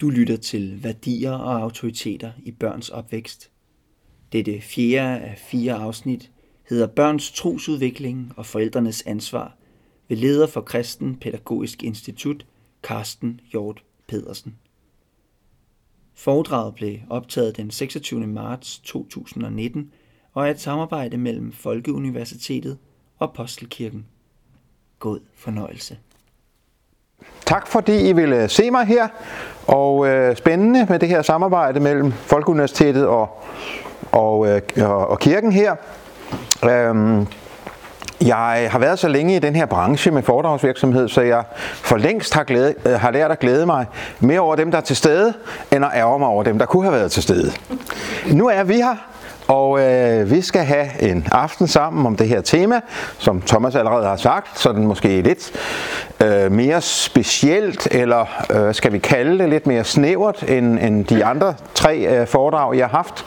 Du lytter til Værdier og autoriteter i børns opvækst. Dette fjerde af fire afsnit hedder Børns trosudvikling og forældrenes ansvar ved leder for Kristen Pædagogisk Institut, Karsten Hjort Pedersen. Foredraget blev optaget den 26. marts 2019 og er et samarbejde mellem Folkeuniversitetet og Apostelkirken. God fornøjelse. Tak fordi I ville øh, se mig her, og øh, spændende med det her samarbejde mellem Folkeuniversitetet og, og, øh, og kirken her. Øhm, jeg har været så længe i den her branche med foredragsvirksomhed, så jeg for længst har, glæde, øh, har lært at glæde mig mere over dem, der er til stede, end at ærge mig over dem, der kunne have været til stede. Nu er vi her, og øh, vi skal have en aften sammen om det her tema, som Thomas allerede har sagt, så den måske lidt øh, mere specielt, eller øh, skal vi kalde det lidt mere snævert end, end de andre tre øh, foredrag, jeg har haft.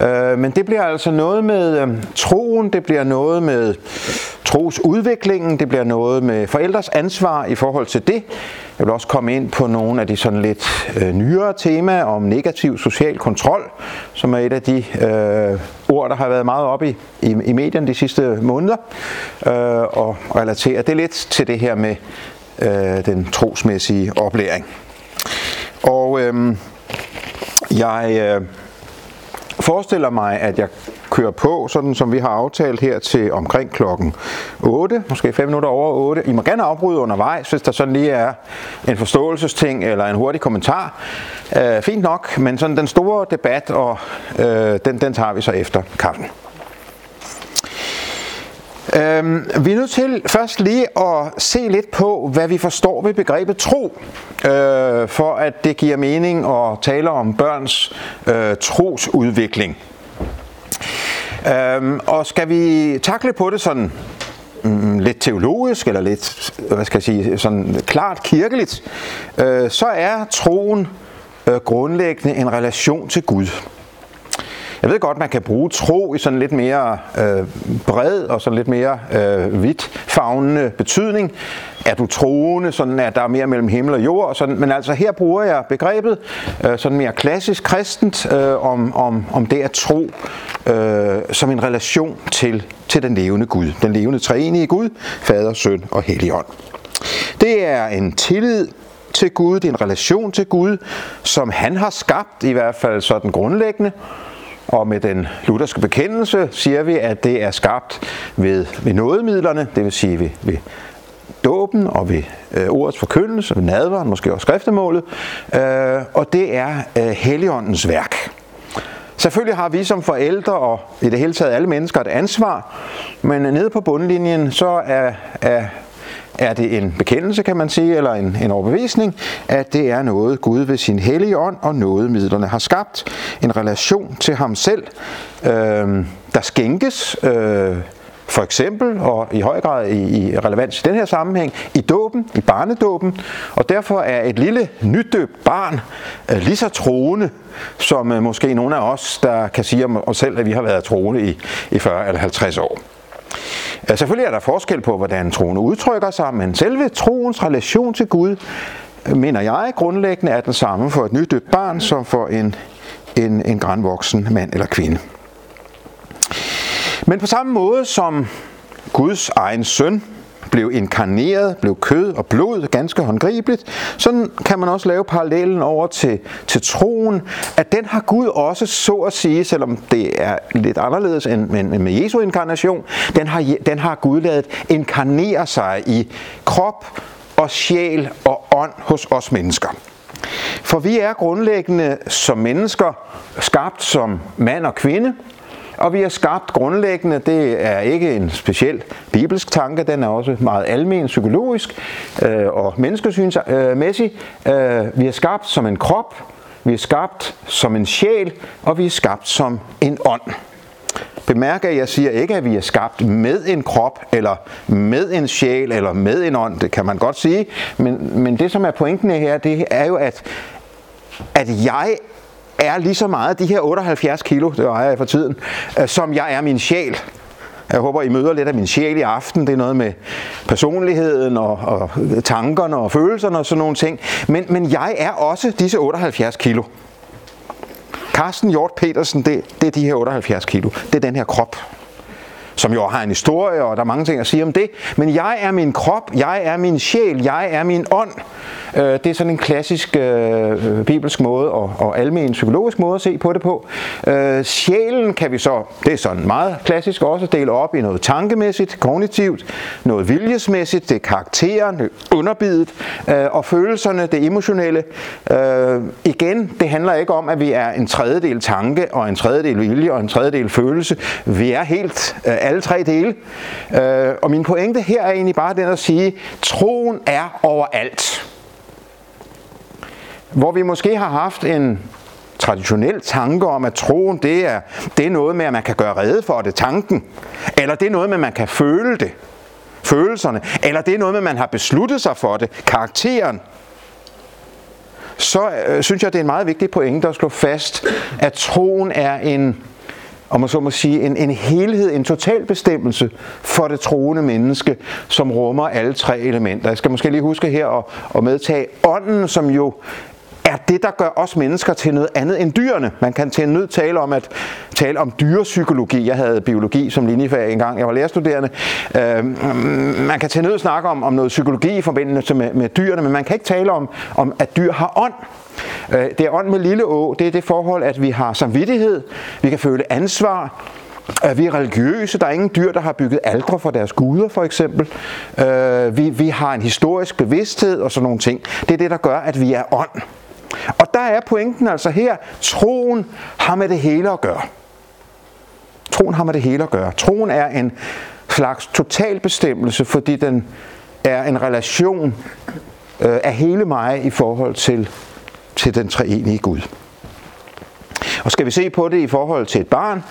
Øh, men det bliver altså noget med øh, troen, det bliver noget med trosudviklingen, det bliver noget med forældres ansvar i forhold til det. Jeg vil også komme ind på nogle af de sådan lidt øh, nyere temaer om negativ social kontrol, som er et af de øh, ord, der har været meget oppe i, i, i medierne de sidste måneder, øh, og relatere det lidt til det her med øh, den trosmæssige oplæring. Og øh, jeg øh, forestiller mig, at jeg kører på, sådan som vi har aftalt her til omkring klokken 8, måske 5 minutter over 8. I må gerne afbryde undervejs, hvis der sådan lige er en forståelsesting eller en hurtig kommentar. Øh, fint nok, men sådan den store debat, og øh, den, den tager vi så efter kaffen. Øhm, vi er nødt til først lige at se lidt på, hvad vi forstår ved begrebet tro, øh, for at det giver mening at tale om børns øh, trosudvikling. Øhm, og skal vi takle på det sådan mm, lidt teologisk, eller lidt, hvad skal jeg sige, sådan klart kirkeligt, øh, så er troen øh, grundlæggende en relation til Gud. Jeg ved godt, man kan bruge tro i sådan lidt mere øh, bred og sådan lidt mere øh, vidt fagnende betydning. Er du troende, sådan at der er mere mellem himmel og jord? Og Sådan, men altså her bruger jeg begrebet øh, sådan mere klassisk kristent øh, om, om, om det at tro øh, som en relation til, til den levende Gud. Den levende treenige Gud, Fader, Søn og Helligånd. Det er en tillid til Gud, det er en relation til Gud, som han har skabt, i hvert fald sådan grundlæggende, og med den lutherske bekendelse siger vi, at det er skabt ved, ved nådemidlerne, det vil sige ved, ved dåben og ved øh, ordets forkyndelse, ved nadveren, måske også skriftemålet, øh, og det er øh, Helligåndens værk. Selvfølgelig har vi som forældre og i det hele taget alle mennesker et ansvar, men nede på bundlinjen så er, er er det en bekendelse, kan man sige, eller en, en overbevisning, at det er noget Gud ved sin hellige ånd og nådemidlerne har skabt. En relation til ham selv, øh, der skænkes øh, for eksempel, og i høj grad i, i relevans i den her sammenhæng, i dåben, i barnedåben, og derfor er et lille nydøbt barn øh, lige så troende, som øh, måske nogle af os, der kan sige om os selv, at vi har været troende i, i 40 eller 50 år. Selvfølgelig er der forskel på, hvordan troen udtrykker sig, men selve troens relation til Gud, mener jeg grundlæggende er den samme for et nydøbt barn, som for en, en, en grænvoksen mand eller kvinde. Men på samme måde som Guds egen søn blev inkarneret, blev kød og blod, ganske håndgribeligt. Sådan kan man også lave parallellen over til, til troen, at den har Gud også, så at sige, selvom det er lidt anderledes end, end med Jesu inkarnation, den har, den har Gud lavet inkarnere sig i krop og sjæl og ånd hos os mennesker. For vi er grundlæggende som mennesker skabt som mand og kvinde, og vi er skabt grundlæggende, det er ikke en speciel bibelsk tanke, den er også meget almen psykologisk øh, og menneskesynsmæssig. Øh, vi er skabt som en krop, vi er skabt som en sjæl, og vi er skabt som en ånd. Bemærk, at jeg siger ikke, at vi er skabt med en krop, eller med en sjæl, eller med en ånd. Det kan man godt sige. Men, men det, som er pointen her, det er jo, at, at jeg er lige så meget de her 78 kilo, det vejer jeg for tiden, øh, som jeg er min sjæl. Jeg håber, I møder lidt af min sjæl i aften. Det er noget med personligheden og, og tankerne og følelserne og sådan nogle ting. Men, men jeg er også disse 78 kilo. Carsten Hjort Petersen, det, det er de her 78 kilo. Det er den her krop som jo har en historie, og der er mange ting at sige om det. Men jeg er min krop, jeg er min sjæl, jeg er min ånd. Øh, det er sådan en klassisk øh, bibelsk måde og, og almen psykologisk måde at se på det på. Øh, sjælen kan vi så, det er sådan meget klassisk også, dele op i noget tankemæssigt, kognitivt, noget viljesmæssigt, det er karakteren, det er underbidet, øh, og følelserne, det emotionelle. Øh, igen, det handler ikke om, at vi er en tredjedel tanke, og en tredjedel vilje, og en tredjedel følelse. Vi er helt øh, alle tre dele. Øh, og min pointe her er egentlig bare den at sige, troen er overalt. Hvor vi måske har haft en traditionel tanke om, at troen det er, det er noget med, at man kan gøre rede for det, tanken. Eller det er noget med, at man kan føle det, følelserne. Eller det er noget med, at man har besluttet sig for det, karakteren. Så øh, synes jeg, det er en meget vigtig pointe at slå fast, at troen er en om man så må sige, en, en helhed, en total bestemmelse for det troende menneske, som rummer alle tre elementer. Jeg skal måske lige huske her at, at medtage ånden, som jo er det, der gør os mennesker til noget andet end dyrene. Man kan til en nød tale om at tale om dyrepsykologi. Jeg havde biologi som linjefag engang. Jeg var lærerstuderende. Øh, man kan til nød snakke om, om noget psykologi i forbindelse med, med dyrene, men man kan ikke tale om, om at dyr har ånd. Øh, det er ånd med lille å. Det er det forhold, at vi har samvittighed. Vi kan føle ansvar. at vi er religiøse. Der er ingen dyr, der har bygget aldre for deres guder, for eksempel. Øh, vi, vi har en historisk bevidsthed og sådan nogle ting. Det er det, der gør, at vi er ånd. Og der er pointen altså her, troen har med det hele at gøre. Troen har med det hele at gøre. Troen er en slags total bestemmelse, fordi den er en relation øh, af hele mig i forhold til, til den treenige Gud. Og skal vi se på det i forhold til et barn,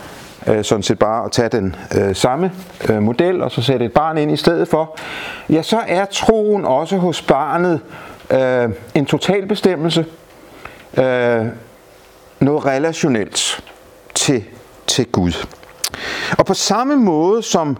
øh, sådan set bare at tage den øh, samme øh, model og så sætte et barn ind i stedet for, ja, så er troen også hos barnet øh, en total bestemmelse, øh, noget relationelt til, til Gud. Og på samme måde som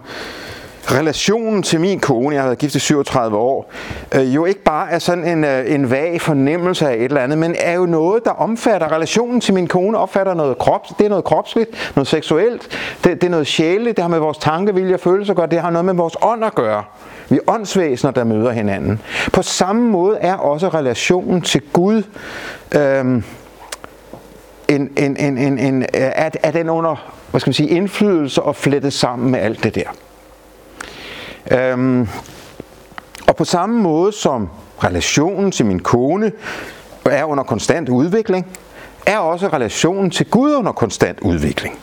relationen til min kone, jeg har været gift i 37 år, øh, jo ikke bare er sådan en, øh, en vag fornemmelse af et eller andet, men er jo noget, der omfatter relationen til min kone, opfatter noget krop, det er noget kropsligt, noget seksuelt, det, det er noget sjæleligt, det har med vores tanke, vilje og følelser at gøre, det har noget med vores ånd at gøre. Vi er åndsvæsener, der møder hinanden. På samme måde er også relationen til Gud øh, en, en, en, en, en, øh, er, er den under hvad skal man sige, indflydelse og flettet sammen med alt det der. Øhm, og på samme måde som relationen til min kone er under konstant udvikling, er også relationen til Gud under konstant udvikling.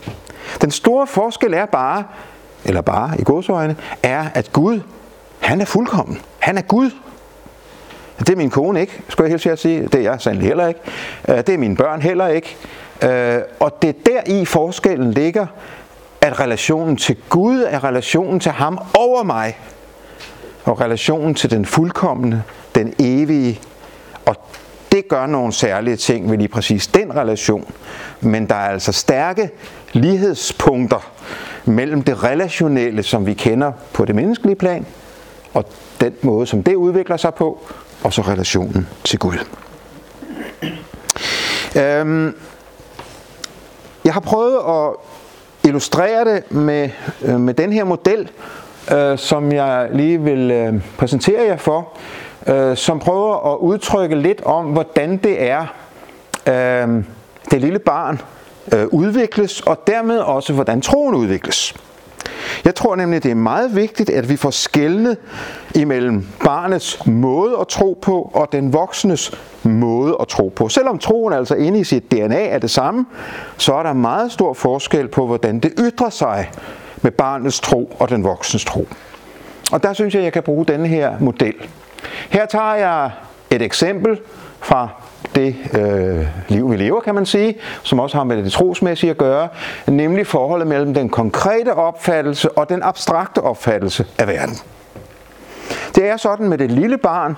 Den store forskel er bare, eller bare i godsøjne, er, at Gud, han er fuldkommen. Han er Gud. Det er min kone ikke, skulle jeg helt sige. Det er jeg sandelig heller ikke. Øh, det er mine børn heller ikke. Øh, og det er der i forskellen ligger, at relationen til Gud er relationen til ham over mig. Og relationen til den fuldkommende, den evige. Og det gør nogle særlige ting ved lige præcis den relation. Men der er altså stærke lighedspunkter mellem det relationelle, som vi kender på det menneskelige plan, og den måde, som det udvikler sig på, og så relationen til Gud. Øhm, jeg har prøvet at illustrere det med, øh, med den her model, øh, som jeg lige vil øh, præsentere jer for, øh, som prøver at udtrykke lidt om, hvordan det er, øh, det lille barn øh, udvikles, og dermed også, hvordan troen udvikles. Jeg tror nemlig, det er meget vigtigt, at vi får skældnet imellem barnets måde at tro på og den voksnes måde at tro på. Selvom troen altså inde i sit DNA er det samme, så er der meget stor forskel på, hvordan det ytrer sig med barnets tro og den voksnes tro. Og der synes jeg, jeg kan bruge denne her model. Her tager jeg et eksempel fra det øh, liv, vi lever, kan man sige, som også har med det trosmæssige at gøre, nemlig forholdet mellem den konkrete opfattelse og den abstrakte opfattelse af verden. Det er sådan med det lille barn,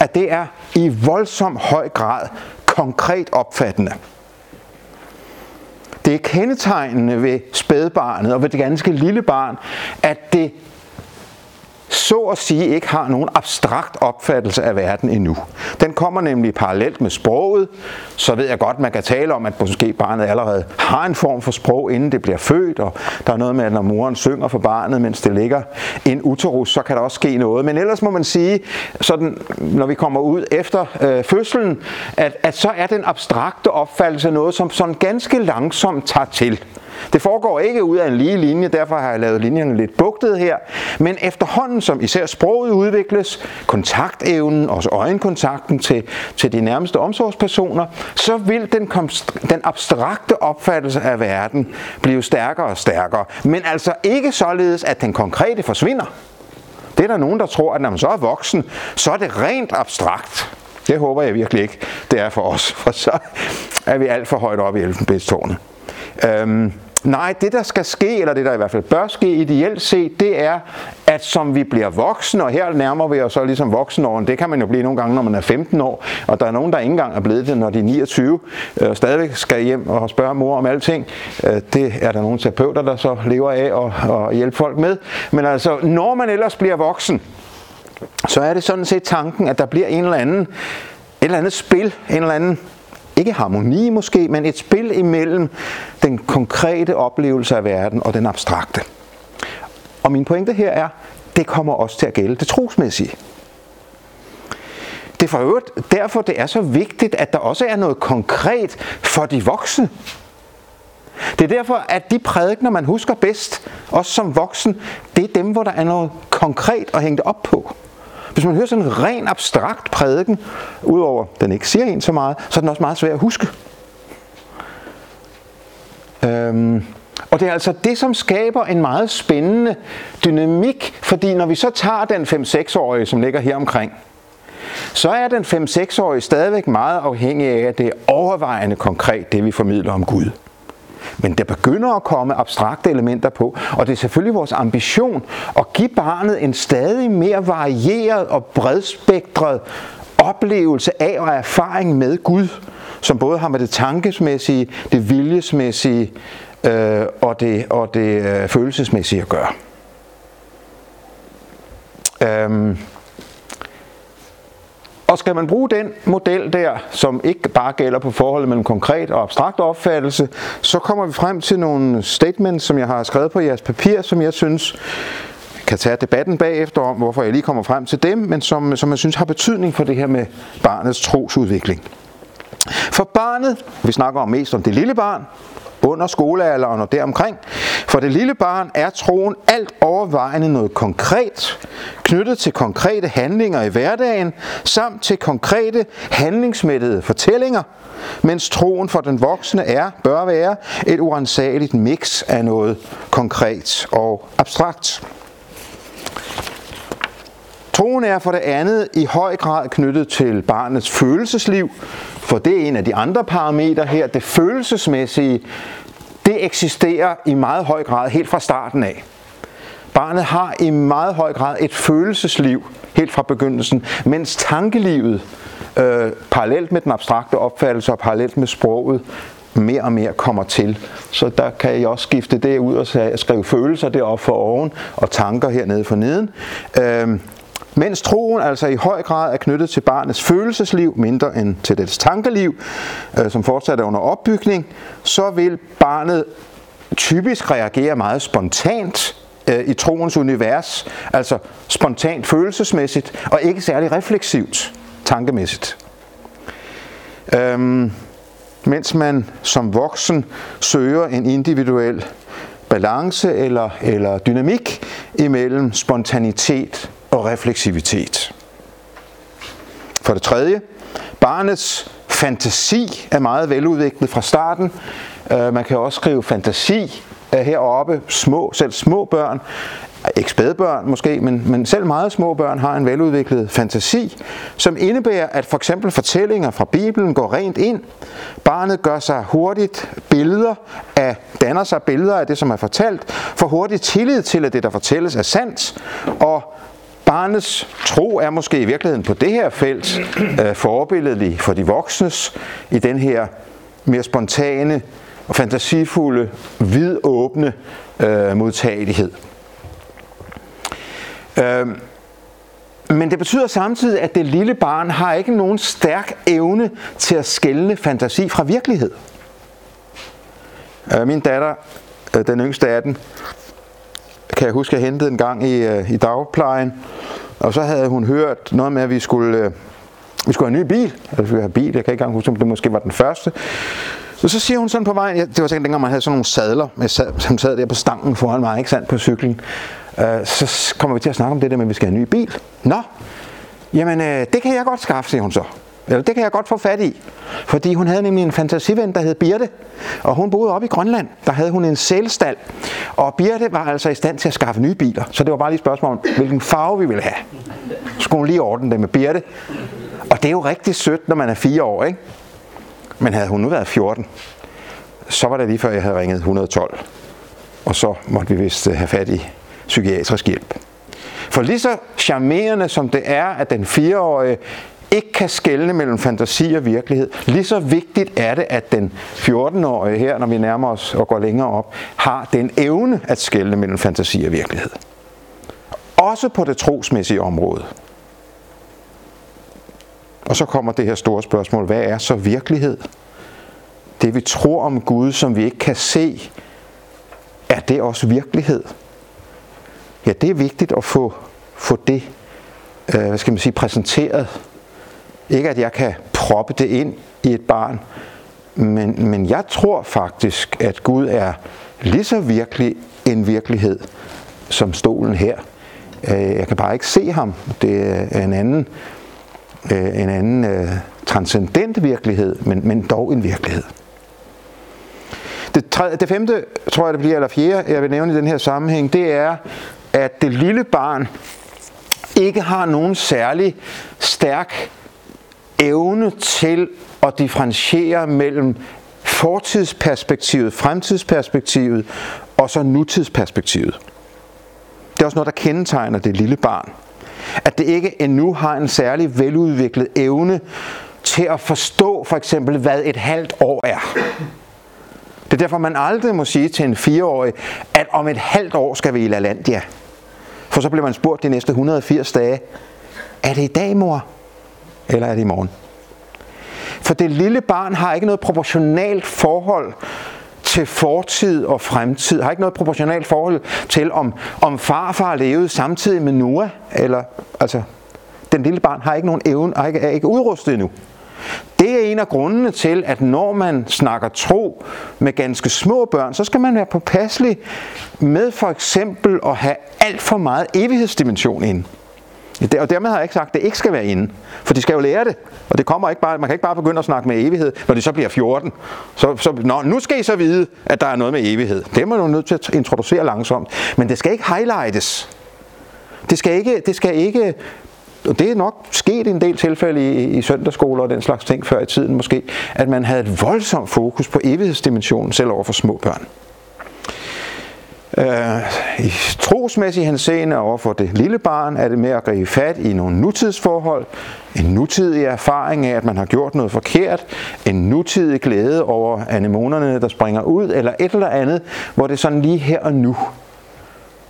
at det er i voldsom høj grad konkret opfattende. det er kendetegnende ved spædbarnet og ved det ganske lille barn, at det så at sige ikke har nogen abstrakt opfattelse af verden endnu. Den kommer nemlig parallelt med sproget, så ved jeg godt, man kan tale om, at måske barnet allerede har en form for sprog, inden det bliver født, og der er noget med, at når moren synger for barnet, mens det ligger en uterus, så kan der også ske noget. Men ellers må man sige, sådan, når vi kommer ud efter øh, fødslen, at, at så er den abstrakte opfattelse noget, som sådan ganske langsomt tager til. Det foregår ikke ud af en lige linje, derfor har jeg lavet linjerne lidt bugtet her. Men efterhånden, som især sproget udvikles, kontaktevnen, også øjenkontakten til, til de nærmeste omsorgspersoner, så vil den, den abstrakte opfattelse af verden blive stærkere og stærkere. Men altså ikke således, at den konkrete forsvinder. Det er der nogen, der tror, at når man så er voksen, så er det rent abstrakt. Det håber jeg virkelig ikke, det er for os, for så er vi alt for højt oppe i elfenbedstårnet. Øhm, Nej, det der skal ske, eller det der i hvert fald bør ske ideelt set, det er, at som vi bliver voksne, og her nærmer vi os så ligesom voksenåren, det kan man jo blive nogle gange, når man er 15 år, og der er nogen, der ikke engang er blevet det, når de er 29, øh, stadigvæk skal hjem og spørge mor om alting. Øh, det er der nogle terapeuter, der så lever af og, og hjælpe folk med. Men altså, når man ellers bliver voksen, så er det sådan set tanken, at der bliver en eller anden, et eller andet spil, en eller anden ikke harmoni måske, men et spil imellem den konkrete oplevelse af verden og den abstrakte. Og min pointe her er, det kommer også til at gælde det trosmæssige. Det er for øvrigt derfor, det er så vigtigt, at der også er noget konkret for de voksne. Det er derfor, at de prædikner, man husker bedst, også som voksen, det er dem, hvor der er noget konkret at hænge det op på. Hvis man hører sådan en ren abstrakt prædiken, udover den ikke siger en så meget, så er den også meget svær at huske. Øhm, og det er altså det, som skaber en meget spændende dynamik, fordi når vi så tager den 5-6-årige, som ligger her omkring, så er den 5-6-årige stadigvæk meget afhængig af, at det er overvejende konkret, det vi formidler om Gud. Men der begynder at komme abstrakte elementer på, og det er selvfølgelig vores ambition at give barnet en stadig mere varieret og bredspektret oplevelse af og erfaring med Gud, som både har med det tankesmæssige, det viljesmæssige øh, og det, og det øh, følelsesmæssige at gøre. Øhm, og skal man bruge den model der, som ikke bare gælder på forholdet mellem konkret og abstrakt opfattelse, så kommer vi frem til nogle statements, som jeg har skrevet på jeres papir, som jeg synes kan tage debatten bagefter om, hvorfor jeg lige kommer frem til dem, men som, som jeg synes har betydning for det her med barnets trosudvikling. For barnet, vi snakker om mest om det lille barn, under skolealderen og deromkring. For det lille barn er troen alt overvejende noget konkret, knyttet til konkrete handlinger i hverdagen, samt til konkrete handlingsmættede fortællinger, mens troen for den voksne er, bør være, et urensageligt mix af noget konkret og abstrakt. Troen er for det andet i høj grad knyttet til barnets følelsesliv, for det er en af de andre parametre her, det følelsesmæssige, det eksisterer i meget høj grad helt fra starten af. Barnet har i meget høj grad et følelsesliv helt fra begyndelsen, mens tankelivet, øh, parallelt med den abstrakte opfattelse og parallelt med sproget, mere og mere kommer til. Så der kan jeg også skifte det ud og skrive følelser deroppe for oven og tanker hernede for neden. Øh, mens troen altså i høj grad er knyttet til barnets følelsesliv, mindre end til dets tankeliv, øh, som fortsat er under opbygning, så vil barnet typisk reagere meget spontant øh, i troens univers, altså spontant følelsesmæssigt, og ikke særlig refleksivt tankemæssigt. Øhm, mens man som voksen søger en individuel balance eller, eller dynamik imellem spontanitet og refleksivitet. For det tredje, barnets fantasi er meget veludviklet fra starten. Øh, man kan også skrive fantasi heroppe. Små, selv små børn, ikke spædbørn måske, men, men selv meget små børn har en veludviklet fantasi, som indebærer, at for eksempel fortællinger fra Bibelen går rent ind. Barnet gør sig hurtigt billeder af, danner sig billeder af det, som er fortalt, får hurtigt tillid til, at det, der fortælles, er sandt, og Barnets tro er måske i virkeligheden på det her felt øh, forbilledelig for de voksnes i den her mere spontane og fantasifulde, vidåbne øh, modtagelighed. Øh, men det betyder samtidig, at det lille barn har ikke nogen stærk evne til at skelne fantasi fra virkelighed. Øh, min datter, øh, den yngste af den, kan jeg huske, jeg hentede en gang i, øh, i dagplejen, og så havde hun hørt noget med, at vi skulle, øh, vi skulle have en ny bil. Altså, vi skulle have bil, jeg kan ikke engang huske, om det måske var den første. Så, så siger hun sådan på vejen, ja, det var sikkert dengang, man havde sådan nogle sadler, med, som sad der på stangen foran mig, ikke sandt, på cyklen. Øh, så kommer vi til at snakke om det der med, at vi skal have en ny bil. Nå, jamen øh, det kan jeg godt skaffe, siger hun så. Eller det kan jeg godt få fat i. Fordi hun havde nemlig en fantasiven, der hed Birte. Og hun boede oppe i Grønland. Der havde hun en sælstal. Og Birte var altså i stand til at skaffe nye biler. Så det var bare lige et spørgsmål om, hvilken farve vi ville have. Så skulle hun lige ordne det med Birte. Og det er jo rigtig sødt, når man er fire år, ikke? Men havde hun nu været 14, så var det lige før, jeg havde ringet 112. Og så måtte vi vist øh, have fat i psykiatrisk hjælp. For lige så charmerende som det er, at den fireårige ikke kan skelne mellem fantasi og virkelighed, lige så vigtigt er det, at den 14-årige her, når vi nærmer os og går længere op, har den evne at skelne mellem fantasi og virkelighed. Også på det trosmæssige område. Og så kommer det her store spørgsmål, hvad er så virkelighed? Det vi tror om Gud, som vi ikke kan se, er det også virkelighed? Ja, det er vigtigt at få, få det øh, hvad skal man sige, præsenteret. Ikke at jeg kan proppe det ind i et barn, men, men jeg tror faktisk, at Gud er lige så virkelig en virkelighed som stolen her. Øh, jeg kan bare ikke se ham. Det er en anden øh, en anden øh, transcendent virkelighed, men, men dog en virkelighed. Det, tredje, det femte, tror jeg det bliver, eller fjerde, jeg vil nævne i den her sammenhæng, det er, at det lille barn ikke har nogen særlig stærk evne til at differentiere mellem fortidsperspektivet, fremtidsperspektivet og så nutidsperspektivet. Det er også noget, der kendetegner det lille barn at det ikke endnu har en særlig veludviklet evne til at forstå for eksempel, hvad et halvt år er. Det er derfor, man aldrig må sige til en fireårig, at om et halvt år skal vi i LaLandia. For så bliver man spurgt de næste 180 dage, er det i dag, mor? Eller er det i morgen? For det lille barn har ikke noget proportionalt forhold til fortid og fremtid. Har ikke noget proportionalt forhold til, om, om farfar levede samtidig med Noah. Eller, altså, den lille barn har ikke nogen evne, er ikke, er ikke udrustet endnu. Det er en af grundene til, at når man snakker tro med ganske små børn, så skal man være påpasselig med for eksempel at have alt for meget evighedsdimension ind. Og dermed har jeg ikke sagt, at det ikke skal være inde. For de skal jo lære det. Og det kommer ikke bare, man kan ikke bare begynde at snakke med evighed, når de så bliver 14. Så, så nå, nu skal I så vide, at der er noget med evighed. Det er man jo nødt til at introducere langsomt. Men det skal ikke highlightes. Det skal ikke, det skal ikke og det er nok sket i en del tilfælde i, i søndagsskoler og den slags ting før i tiden måske, at man havde et voldsomt fokus på evighedsdimensionen selv over for små børn. Øh, I trosmæssig henseende over for det lille barn er det med at gribe fat i nogle nutidsforhold, en nutidig erfaring af, at man har gjort noget forkert, en nutidig glæde over anemonerne, der springer ud, eller et eller andet, hvor det er sådan lige her og nu.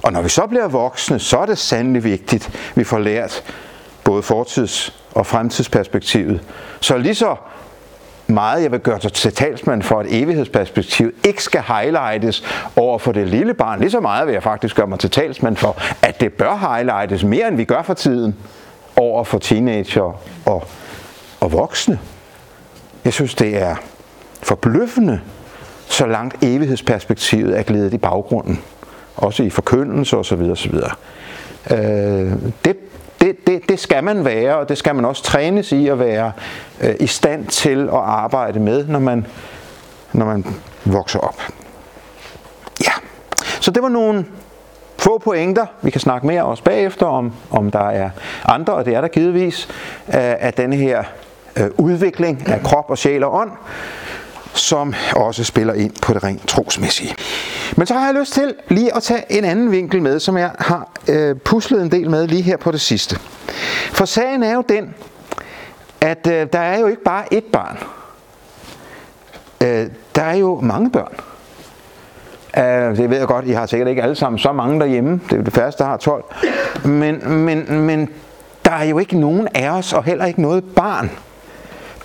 Og når vi så bliver voksne, så er det sandelig vigtigt, at vi får lært både fortids- og fremtidsperspektivet. Så lige så meget jeg vil gøre til talsmand for, at evighedsperspektivet ikke skal highlightes over for det lille barn. Lige så meget vil jeg faktisk gøre mig til talsmand for, at det bør highlightes mere, end vi gør for tiden, over for teenager og, og voksne. Jeg synes, det er forbløffende, så langt evighedsperspektivet er glædet i baggrunden. Også i forkyndelse osv. osv. Øh, det det, det, det skal man være, og det skal man også trænes i at være øh, i stand til at arbejde med, når man, når man vokser op. Ja, så det var nogle få pointer. Vi kan snakke mere også bagefter om, om der er andre, og det er der givetvis, af, af denne her øh, udvikling af krop og sjæl og ånd som også spiller ind på det rent trosmæssige. Men så har jeg lyst til lige at tage en anden vinkel med, som jeg har øh, puslet en del med lige her på det sidste. For sagen er jo den, at øh, der er jo ikke bare ét barn. øh, der er jo mange børn. Uh, det ved jeg godt, I har sikkert ikke alle sammen så mange derhjemme. Det er det færreste, der har 12. Men, men, men der er jo ikke nogen af os, og heller ikke noget barn,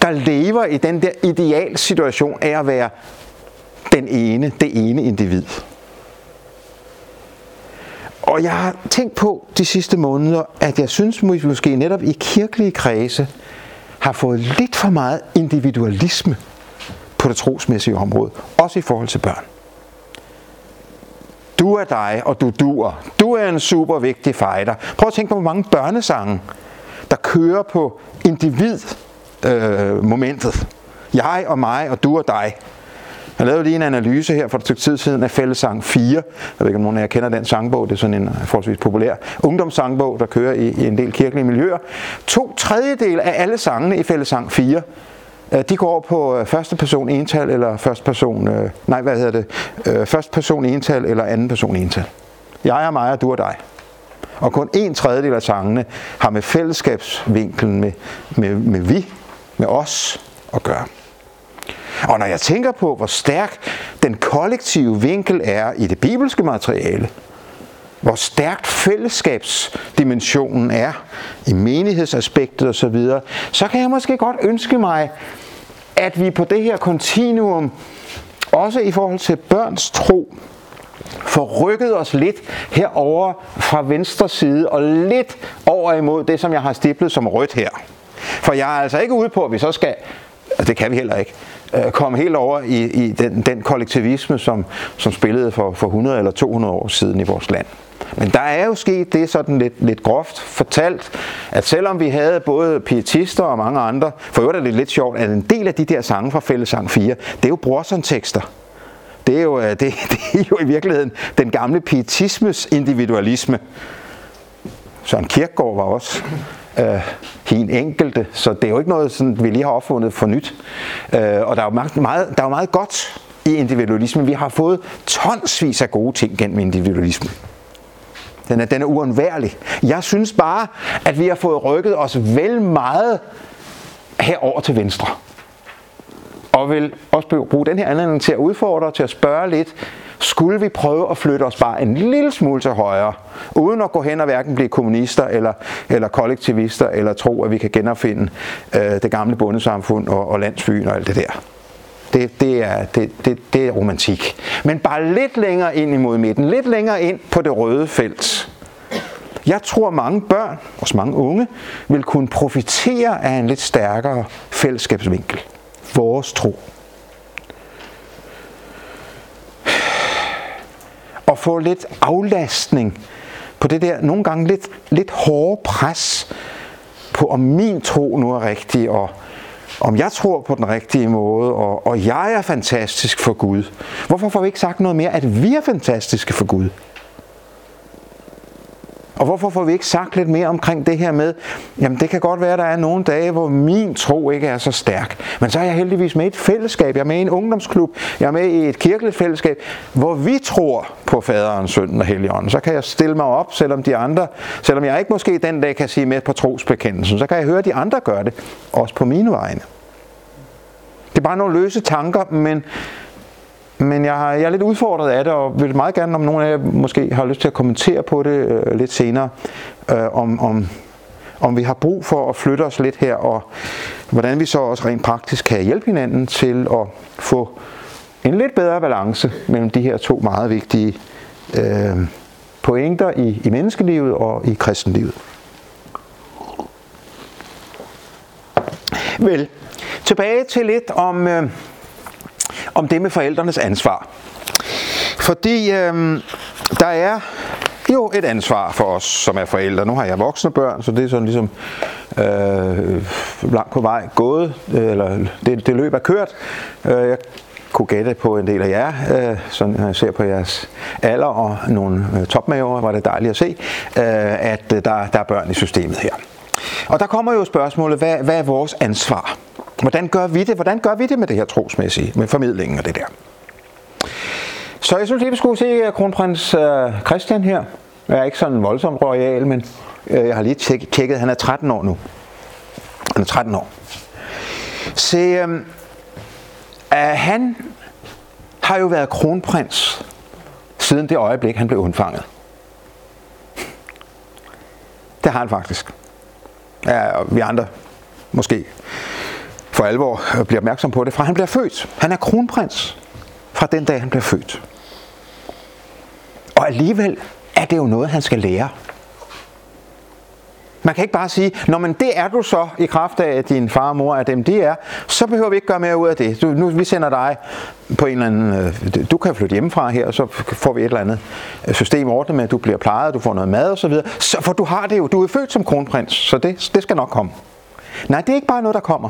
der lever i den der ideal situation af at være den ene, det ene individ. Og jeg har tænkt på de sidste måneder, at jeg synes måske netop i kirkelige kredse har fået lidt for meget individualisme på det trosmæssige område, også i forhold til børn. Du er dig, og du duer. Du er en super vigtig fighter. Prøv at tænke på, hvor mange børnesange, der kører på individ Øh, momentet. jeg og mig, og du og dig. Jeg lavede lige en analyse her for et stykke tid siden af fællesang 4. Jeg ved ikke, om nogen af jer kender den sangbog. Det er sådan en øh, forholdsvis populær ungdomssangbog, der kører i, i en del kirkelige miljøer. To tredjedel af alle sangene i fællesang 4 øh, de går på øh, første person ental eller første person, nej hvad hedder det, første person ental eller anden person ental. Jeg er mig, og du og dig. Og kun en tredjedel af sangene har med fællesskabsvinklen med, med, med vi, med os at gøre. Og når jeg tænker på, hvor stærk den kollektive vinkel er i det bibelske materiale, hvor stærkt fællesskabsdimensionen er i menighedsaspektet osv., så kan jeg måske godt ønske mig, at vi på det her kontinuum, også i forhold til børns tro, får rykket os lidt herover fra venstre side og lidt over imod det, som jeg har stiplet som rødt her. For jeg er altså ikke ude på, at vi så skal, det kan vi heller ikke, øh, komme helt over i, i den, den kollektivisme, som, som spillede for, for 100 eller 200 år siden i vores land. Men der er jo sket det sådan lidt, lidt groft fortalt, at selvom vi havde både pietister og mange andre, for øvrigt er det lidt sjovt, at en del af de der sange fra Fællesang 4, det er jo brorson-tekster. Det er, jo, øh, det, det er jo i virkeligheden den gamle pietismes individualisme. Søren Kierkegaard var også øh, en enkelte, så det er jo ikke noget, sådan, vi lige har opfundet for nyt. Øh, og der er jo meget, meget, der er jo meget godt i individualismen. Vi har fået tonsvis af gode ting gennem individualismen. Den er, den er uundværlig. Jeg synes bare, at vi har fået rykket os vel meget herover til venstre. Og vil også bruge den her anledning til at udfordre, til at spørge lidt, skulle vi prøve at flytte os bare en lille smule til højre, uden at gå hen og hverken blive kommunister eller, eller kollektivister, eller tro, at vi kan genopfinde øh, det gamle bundesamfund og, og landsbyen og alt det der. Det, det, er, det, det, det er romantik. Men bare lidt længere ind imod midten, lidt længere ind på det røde felt. Jeg tror, mange børn, også mange unge, vil kunne profitere af en lidt stærkere fællesskabsvinkel. Vores tro. Og få lidt aflastning på det der nogle gange lidt, lidt hårde pres på, om min tro nu er rigtig, og om jeg tror på den rigtige måde, og, og jeg er fantastisk for Gud. Hvorfor får vi ikke sagt noget mere, at vi er fantastiske for Gud? Og hvorfor får vi ikke sagt lidt mere omkring det her med, jamen det kan godt være, at der er nogle dage, hvor min tro ikke er så stærk. Men så er jeg heldigvis med i et fællesskab. Jeg er med i en ungdomsklub. Jeg er med i et kirkeligt fællesskab, hvor vi tror på faderen, sønnen og helligånden. Så kan jeg stille mig op, selvom de andre, selvom jeg ikke måske den dag kan sige med på trosbekendelsen, så kan jeg høre, at de andre gør det, også på mine vegne. Det er bare nogle løse tanker, men men jeg, har, jeg er lidt udfordret af det, og vil meget gerne, om nogen af jer måske har lyst til at kommentere på det øh, lidt senere, øh, om, om, om vi har brug for at flytte os lidt her, og hvordan vi så også rent praktisk kan hjælpe hinanden til at få en lidt bedre balance mellem de her to meget vigtige øh, pointer i, i menneskelivet og i kristenlivet. Vel, tilbage til lidt om... Øh, om det med forældrenes ansvar. Fordi øh, der er jo et ansvar for os, som er forældre. Nu har jeg voksne børn, så det er sådan ligesom øh, langt på vej gået, øh, eller det, det løb er kørt. Øh, jeg kunne gætte på en del af jer, øh, sådan når jeg ser på jeres alder og nogle øh, topmaver, var det dejligt at se, øh, at øh, der, der er børn i systemet her. Og der kommer jo spørgsmålet, hvad, hvad er vores ansvar? Hvordan gør vi det? Hvordan gør vi det med det her trosmæssige, med formidlingen og det der? Så jeg synes lige, vi skulle se kronprins øh, Christian her. Jeg er ikke sådan voldsomt royal, men øh, jeg har lige tjekket, han er 13 år nu. Han er 13 år. Se, øh, han har jo været kronprins siden det øjeblik, han blev undfanget. Det har han faktisk. Ja, og vi andre måske for alvor øh, bliver opmærksom på det, fra han bliver født. Han er kronprins fra den dag, han bliver født. Og alligevel er det jo noget, han skal lære. Man kan ikke bare sige, når men det er du så i kraft af, at din far og mor er dem, de er, så behøver vi ikke gøre mere ud af det. Du, nu, vi sender dig på en eller anden, øh, du kan flytte hjemmefra her, og så får vi et eller andet øh, system ordnet med, at du bliver plejet, du får noget mad osv. Så, så for du har det jo, du er født som kronprins, så det, det skal nok komme. Nej, det er ikke bare noget, der kommer.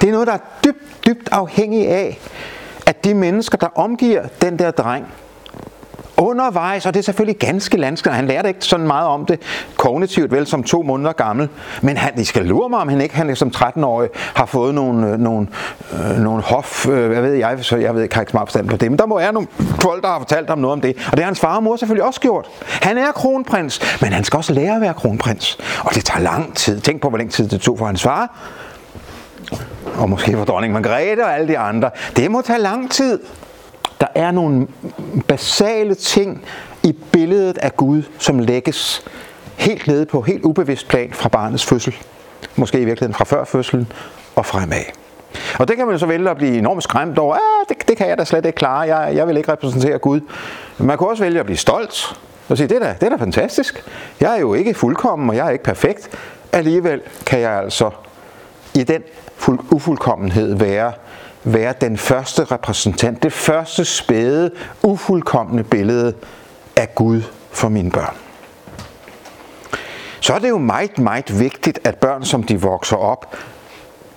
Det er noget, der er dybt, dybt afhængig af, at de mennesker, der omgiver den der dreng, undervejs, og det er selvfølgelig ganske landskab. Han lærte ikke sådan meget om det kognitivt, vel som to måneder gammel. Men han, I skal lure mig, om han ikke han som 13-årig har fået nogle, øh, nogle, øh, nogle hof, øh, hvad ved jeg, så jeg ved ikke, har ikke meget på det. Men der må være nogle folk, der har fortalt ham noget om det. Og det har hans far og mor selvfølgelig også gjort. Han er kronprins, men han skal også lære at være kronprins. Og det tager lang tid. Tænk på, hvor lang tid det tog for hans far. Og måske for dronning Margrethe og alle de andre. Det må tage lang tid. Der er nogle basale ting i billedet af Gud, som lægges helt nede på helt ubevidst plan fra barnets fødsel. Måske i virkeligheden fra før fødselen og fremad. Og det kan man så vælge at blive enormt skræmt over. Ah, det, det kan jeg da slet ikke klare. Jeg, jeg vil ikke repræsentere Gud. Man kan også vælge at blive stolt og sige, det er, da, det er da fantastisk. Jeg er jo ikke fuldkommen, og jeg er ikke perfekt. Alligevel kan jeg altså i den ufuldkommenhed være være den første repræsentant, det første spæde, ufuldkommende billede af Gud for mine børn. Så er det jo meget, meget vigtigt, at børn, som de vokser op,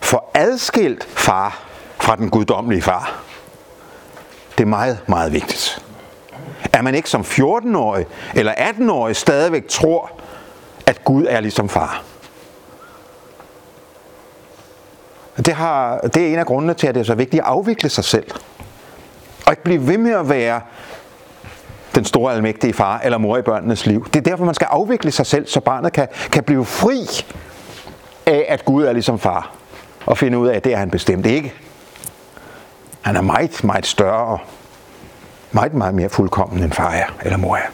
får adskilt far fra den guddommelige far. Det er meget, meget vigtigt. At man ikke som 14-årig eller 18-årig stadigvæk tror, at Gud er ligesom far. Det, har, det er en af grundene til, at det er så vigtigt at afvikle sig selv. Og ikke blive ved med at være den store almægtige far eller mor i børnenes liv. Det er derfor, man skal afvikle sig selv, så barnet kan, kan blive fri af, at Gud er ligesom far. Og finde ud af, at det er han bestemt ikke. Han er meget, meget større og meget, meget mere fuldkommen end far er, eller mor er.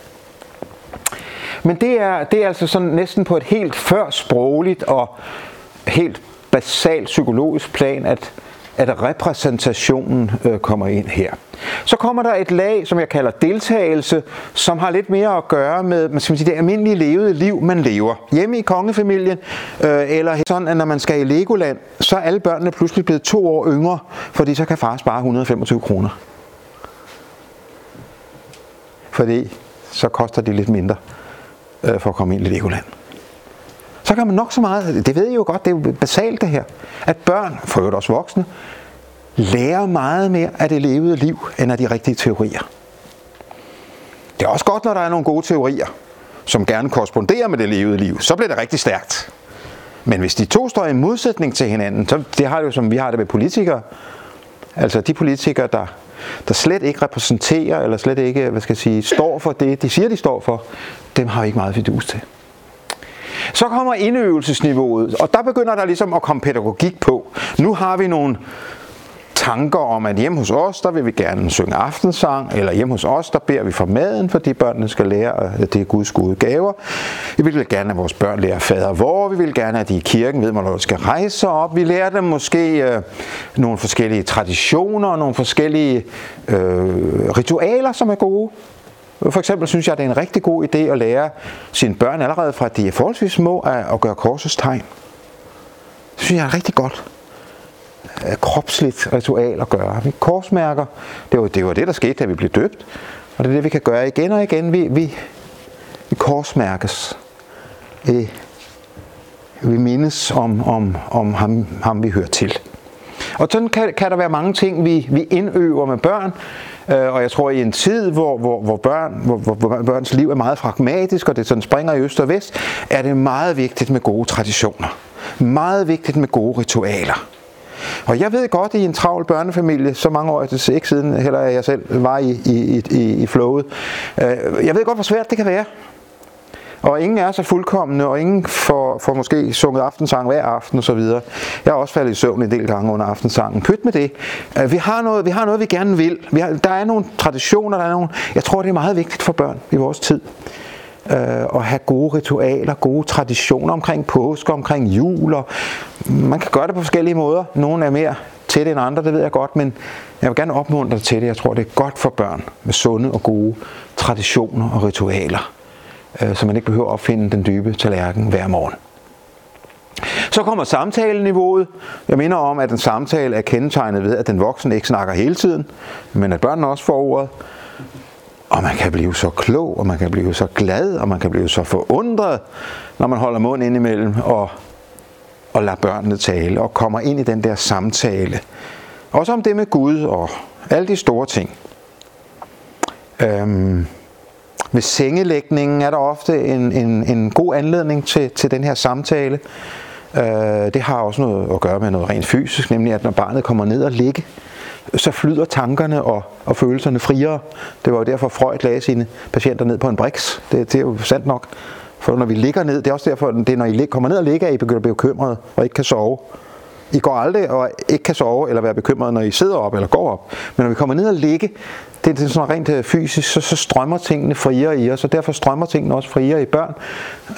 Men det er, det er altså sådan næsten på et helt før sprogligt og helt basalt psykologisk plan, at, at repræsentationen øh, kommer ind her. Så kommer der et lag, som jeg kalder deltagelse, som har lidt mere at gøre med man skal sige, det almindelige levede liv, man lever. Hjemme i kongefamilien, øh, eller sådan, at når man skal i Legoland, så er alle børnene pludselig blevet to år yngre, fordi så kan far spare 125 kroner. Fordi så koster det lidt mindre øh, for at komme ind i Legoland så kan man nok så meget, det ved I jo godt, det er jo basalt det her, at børn, for øvrigt også voksne, lærer meget mere af det levede liv, end af de rigtige teorier. Det er også godt, når der er nogle gode teorier, som gerne korresponderer med det levede liv. Så bliver det rigtig stærkt. Men hvis de to står i modsætning til hinanden, så det har det jo som vi har det med politikere. Altså de politikere, der, der slet ikke repræsenterer, eller slet ikke, hvad skal jeg sige, står for det, de siger, de står for, dem har vi ikke meget fidus til. Så kommer indøvelsesniveauet, og der begynder der ligesom at komme pædagogik på. Nu har vi nogle tanker om, at hjemme hos os, der vil vi gerne synge aftensang, eller hjemme hos os, der beder vi for maden, fordi børnene skal lære, at det er Guds gode gaver. Vi vil gerne, at vores børn lærer fader hvor, vi vil gerne, at de i kirken ved, hvornår de skal rejse sig op. Vi lærer dem måske øh, nogle forskellige traditioner, nogle forskellige øh, ritualer, som er gode. For eksempel synes jeg, det er en rigtig god idé at lære sine børn allerede fra de er forholdsvis små at gøre korsets tegn. Det synes jeg er rigtig godt øh, kropsligt ritual at gøre. Vi korsmærker, det var, det var det, der skete, da vi blev døbt. Og det er det, vi kan gøre igen og igen. Vi, vi, vi korsmærkes. Vi, vi mindes om, om, om ham, ham, vi hører til. Og sådan kan, kan der være mange ting, vi, vi indøver med børn. Øh, og jeg tror, i en tid, hvor, hvor, hvor, børn, hvor, hvor, hvor børns liv er meget pragmatisk, og det sådan springer i øst og vest, er det meget vigtigt med gode traditioner. Meget vigtigt med gode ritualer. Og jeg ved godt, i en travl børnefamilie, så mange år det ikke siden heller jeg selv var i, i, i, i flowet, øh, jeg ved godt, hvor svært det kan være. Og ingen er så fuldkommende, og ingen får, får måske sunget aftensang hver aften osv. Jeg har også faldet i søvn en del gange under aftensangen. Pyt med det. Øh, vi har noget, vi, har noget, vi gerne vil. Vi har, der er nogle traditioner, der er nogle... Jeg tror, det er meget vigtigt for børn i vores tid øh, at have gode ritualer, gode traditioner omkring påske, omkring jul. Og man kan gøre det på forskellige måder. Nogle er mere til det end andre, det ved jeg godt, men jeg vil gerne opmuntre til det. Jeg tror, det er godt for børn med sunde og gode traditioner og ritualer, Øh, så man ikke behøver at opfinde den dybe tallerken hver morgen. Så kommer samtaleniveauet. Jeg minder om, at en samtale er kendetegnet ved, at den voksne ikke snakker hele tiden, men at børnene også får ordet. Og man kan blive så klog, og man kan blive så glad, og man kan blive så forundret, når man holder mund indimellem og, og lader børnene tale, og kommer ind i den der samtale. Også om det med Gud og alle de store ting. Øhm, ved sengelægningen er der ofte en, en, en god anledning til, til den her samtale. Øh, det har også noget at gøre med noget rent fysisk, nemlig at når barnet kommer ned og ligge, så flyder tankerne og, og følelserne friere. Det var jo derfor Freud lagde sine patienter ned på en briks. Det, det er jo sandt nok. For når vi ligger ned, det er også derfor, det er når I kommer ned og ligger, at I begynder at blive bekymret og ikke kan sove. I går aldrig og ikke kan sove eller være bekymret, når I sidder op eller går op. Men når vi kommer ned og ligge, det, det er sådan rent øh, fysisk, så, så strømmer tingene friere i os, og derfor strømmer tingene også friere i børn,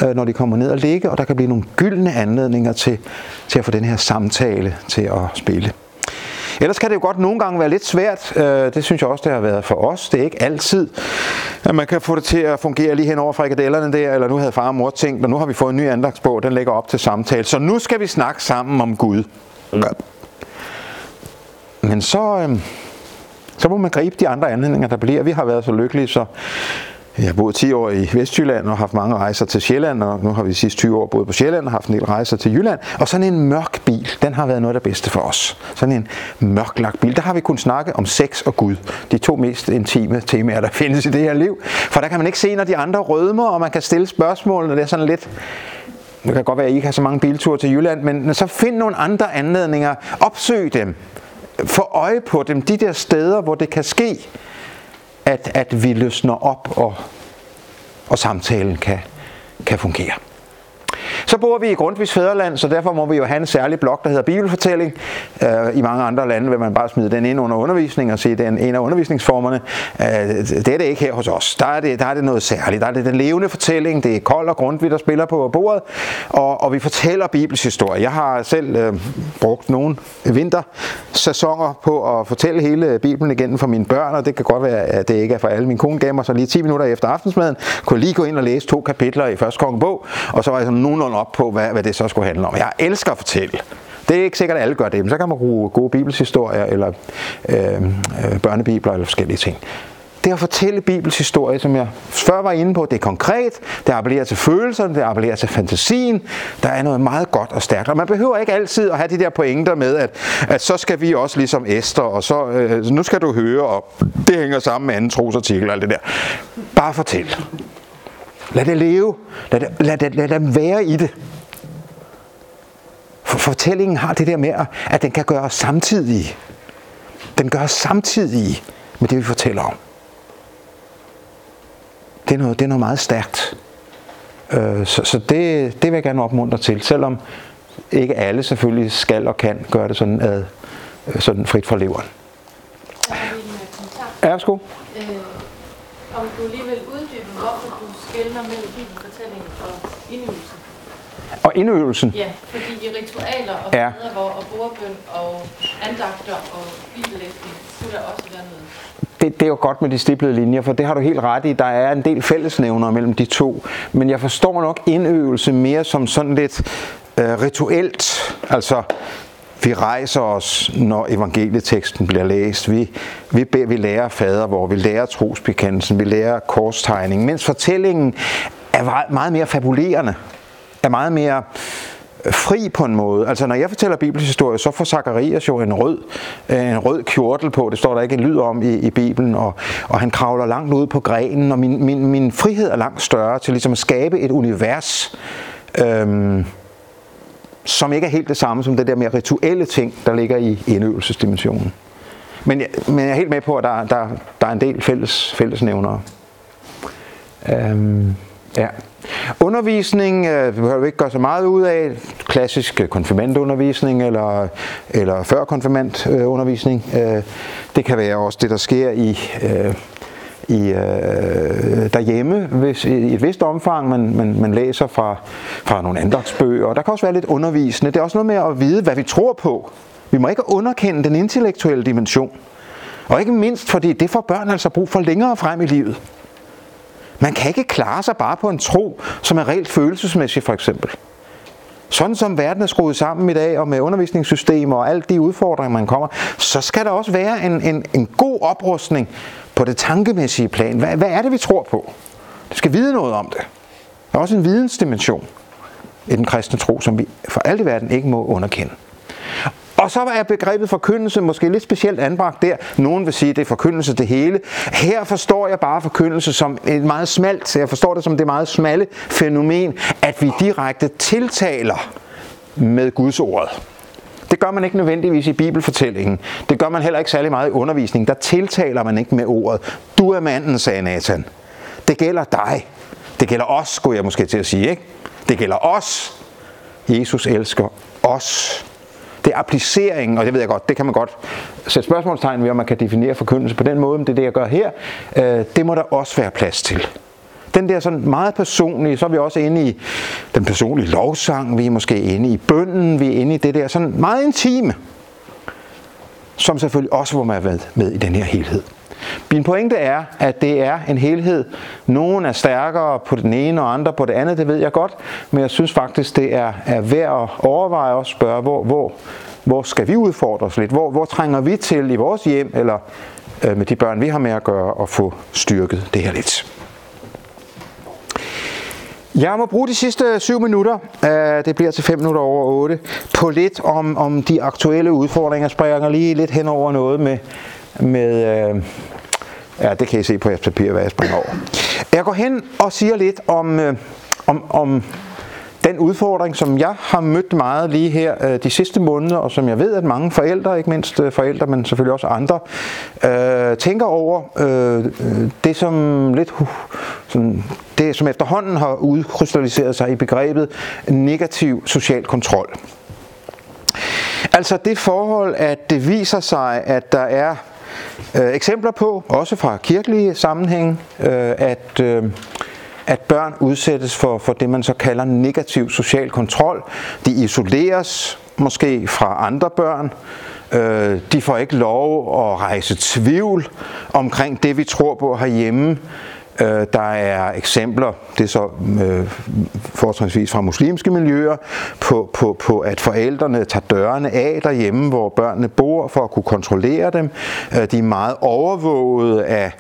øh, når de kommer ned og ligge, og der kan blive nogle gyldne anledninger til, til at få den her samtale til at spille. Ellers kan det jo godt nogle gange være lidt svært. Øh, det synes jeg også, det har været for os. Det er ikke altid, at man kan få det til at fungere lige hen over frikadellerne der, eller nu havde far og mor tænkt, og nu har vi fået en ny andagsbog, den lægger op til samtale. Så nu skal vi snakke sammen om Gud. Men så, øh, så må man gribe de andre anledninger, der bliver. Vi har været så lykkelige, så jeg har boet 10 år i Vestjylland og haft mange rejser til Sjælland, og nu har vi de sidste 20 år boet på Sjælland og haft en del rejser til Jylland. Og sådan en mørk bil, den har været noget af det bedste for os. Sådan en mørklagt bil, der har vi kunnet snakke om sex og Gud. De to mest intime temaer, der findes i det her liv. For der kan man ikke se, når de andre rødmer, og man kan stille spørgsmål, når det er sådan lidt det kan godt være, at I ikke har så mange bilture til Jylland, men så find nogle andre anledninger. Opsøg dem. Få øje på dem. De der steder, hvor det kan ske at, at vi løsner op, og, og samtalen kan, kan fungere. Så bor vi i Grundtvigs Fæderland, så derfor må vi jo have en særlig blok, der hedder Bibelfortælling. Øh, I mange andre lande vil man bare smide den ind under undervisning og sige, at det er en af undervisningsformerne. Øh, det er det ikke her hos os. Der er det, der er det noget særligt. Der er det den levende fortælling. Det er Kold og Grundtvig, der spiller på bordet. Og, og vi fortæller Bibels historie. Jeg har selv øh, brugt nogle vintersæsoner på at fortælle hele Bibelen igen for mine børn, og det kan godt være, at det ikke er for alle. Min kone gav mig så lige 10 minutter efter aftensmaden, kunne lige gå ind og læse to kapitler i første kongebog, og så var jeg sådan nogenlunde op på, hvad, hvad det så skulle handle om. Jeg elsker at fortælle. Det er ikke sikkert, at alle gør det, men så kan man bruge gode bibelshistorier, eller øh, øh, børnebibler, eller forskellige ting. Det at fortælle Bibels historie, som jeg før var inde på, det er konkret, det appellerer til følelserne, det appellerer til fantasien. Der er noget meget godt og stærkt. Og man behøver ikke altid at have de der pointer med, at, at så skal vi også ligesom Esther, og så øh, nu skal du høre, og det hænger sammen med anden trosartikel og alt det der. Bare fortæl. Lad det leve. Lad, det, lad, det, lad dem være i det. For fortællingen har det der med, at den kan gøre os samtidig. Den gør os samtidig med det, vi fortæller om. Det er noget, det er noget meget stærkt. Øh, så så det, det vil jeg gerne opmuntre til, selvom ikke alle selvfølgelig skal og kan gøre det sådan, ad, sådan frit for leveren. Ja, værsgo. Øh, om du lige vil skældner mellem bibelfortællingen og indøvelsen. Og indøvelsen? Ja, fordi i ritualer og ja. steder, hvor og bordbøn og andagter og bibellæsning, skulle der også være noget det, det er jo godt med de stiplede linjer, for det har du helt ret i. Der er en del fællesnævner mellem de to. Men jeg forstår nok indøvelse mere som sådan lidt øh, rituelt. Altså, vi rejser os, når evangelieteksten bliver læst. Vi, vi, beder, vi lærer fader, hvor vi lærer trosbekendelsen, vi lærer korstegningen, Mens fortællingen er meget mere fabulerende, er meget mere øh, fri på en måde. Altså når jeg fortæller bibelhistorie, så får Zacharias jo en rød, øh, en rød kjortel på, det står der ikke en lyd om i, i Bibelen, og, og han kravler langt ud på grenen, og min, min, min frihed er langt større til ligesom at skabe et univers, øhm, som ikke er helt det samme som det der mere rituelle ting, der ligger i indøvelsesdimensionen. Men jeg, men jeg er helt med på, at der, der, der er en del fælles, fællesnævnere. Øhm, ja. Undervisning øh, behøver vi ikke gøre så meget ud af. Klassisk øh, konfirmandundervisning eller, eller før konfirmandundervisning. Øh, det kan være også det, der sker i... Øh, i, øh, derhjemme hvis, i et vist omfang. Man, man, man læser fra, fra nogle andagsbøger, og der kan også være lidt undervisende. Det er også noget med at vide, hvad vi tror på. Vi må ikke underkende den intellektuelle dimension. Og ikke mindst, fordi det får børn altså brug for længere frem i livet. Man kan ikke klare sig bare på en tro, som er rent følelsesmæssig for eksempel. Sådan som verden er skruet sammen i dag, og med undervisningssystemer og alle de udfordringer, man kommer, så skal der også være en, en, en god oprustning på det tankemæssige plan. Hvad, hvad er det, vi tror på? Du skal vide noget om det. Der er også en vidensdimension i den kristne tro, som vi for alt i verden ikke må underkende. Og så er begrebet forkyndelse måske lidt specielt anbragt der. Nogen vil sige, at det er forkyndelse det hele. Her forstår jeg bare forkyndelse som et meget smalt, så jeg forstår det som det meget smalle fænomen, at vi direkte tiltaler med Guds ord. Det gør man ikke nødvendigvis i bibelfortællingen. Det gør man heller ikke særlig meget i undervisningen. Der tiltaler man ikke med ordet. Du er manden, sagde Nathan. Det gælder dig. Det gælder os, skulle jeg måske til at sige. Ikke? Det gælder os. Jesus elsker os. Det er appliceringen, og det ved jeg godt, det kan man godt sætte spørgsmålstegn ved, om man kan definere forkyndelse på den måde, men det er det, jeg gør her. Øh, det må der også være plads til. Den der sådan meget personlige, så er vi også inde i den personlige lovsang, vi er måske inde i bønden, vi er inde i det der sådan meget intime, som selvfølgelig også må være med i den her helhed. Min pointe er, at det er en helhed. Nogen er stærkere på den ene og andre på det andet, det ved jeg godt, men jeg synes faktisk, det er, er værd at overveje og spørge, hvor, hvor, hvor skal vi udfordre os lidt? Hvor, hvor trænger vi til i vores hjem, eller øh, med de børn, vi har med at gøre, at få styrket det her lidt? Jeg må bruge de sidste syv minutter, øh, det bliver til 5 minutter over 8, på lidt om, om de aktuelle udfordringer. Jeg springer lige lidt hen over noget med, med øh, ja, det kan I se på jeres papir, hvad jeg springer over. Jeg går hen og siger lidt om, øh, om, om den udfordring, som jeg har mødt meget lige her øh, de sidste måneder, og som jeg ved, at mange forældre, ikke mindst øh, forældre, men selvfølgelig også andre, øh, tænker over øh, øh det, som lidt uh, sådan, det, som efterhånden har udkrystalliseret sig i begrebet negativ social kontrol. Altså det forhold, at det viser sig, at der er øh, eksempler på, også fra kirkelige sammenhæng, øh, at øh, at børn udsættes for, for det, man så kalder negativ social kontrol. De isoleres måske fra andre børn. Øh, de får ikke lov at rejse tvivl omkring det, vi tror på herhjemme. Øh, der er eksempler, det er så øh, fortrinsvis fra muslimske miljøer, på, på, på at forældrene tager dørene af derhjemme, hvor børnene bor, for at kunne kontrollere dem. Øh, de er meget overvåget af,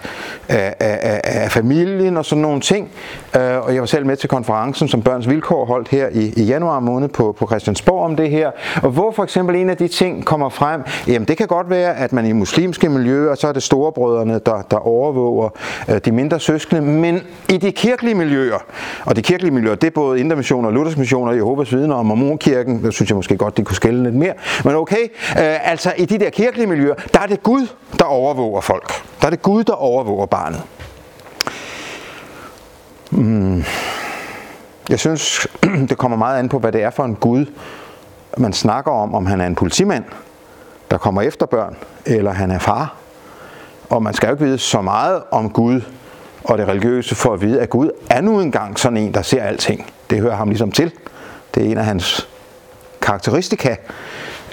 af, af, af familien og sådan nogle ting. Øh, og jeg var selv med til konferencen, som Børns Vilkår holdt her i, i januar måned på, på Christiansborg om det her. Og hvor for eksempel en af de ting kommer frem, jamen det kan godt være, at man i muslimske miljøer, så er det storebrødrene, der, der overvåger øh, de mindre søskende, men i de kirkelige miljøer, og de kirkelige miljøer, det er både Indre Mission og Luthers missioner, Jehovas vidner og Mormonkirken, der synes jeg måske godt, de kunne skælde lidt mere, men okay, øh, altså i de der kirkelige miljøer, der er det Gud, der overvåger folk. Der er det Gud, der overvåger barnet. Mm. Jeg synes, det kommer meget an på, hvad det er for en Gud, man snakker om, om han er en politimand, der kommer efter børn, eller han er far. Og man skal jo ikke vide så meget om Gud og det religiøse for at vide, at Gud er nu engang sådan en, der ser alting. Det hører ham ligesom til. Det er en af hans karakteristika.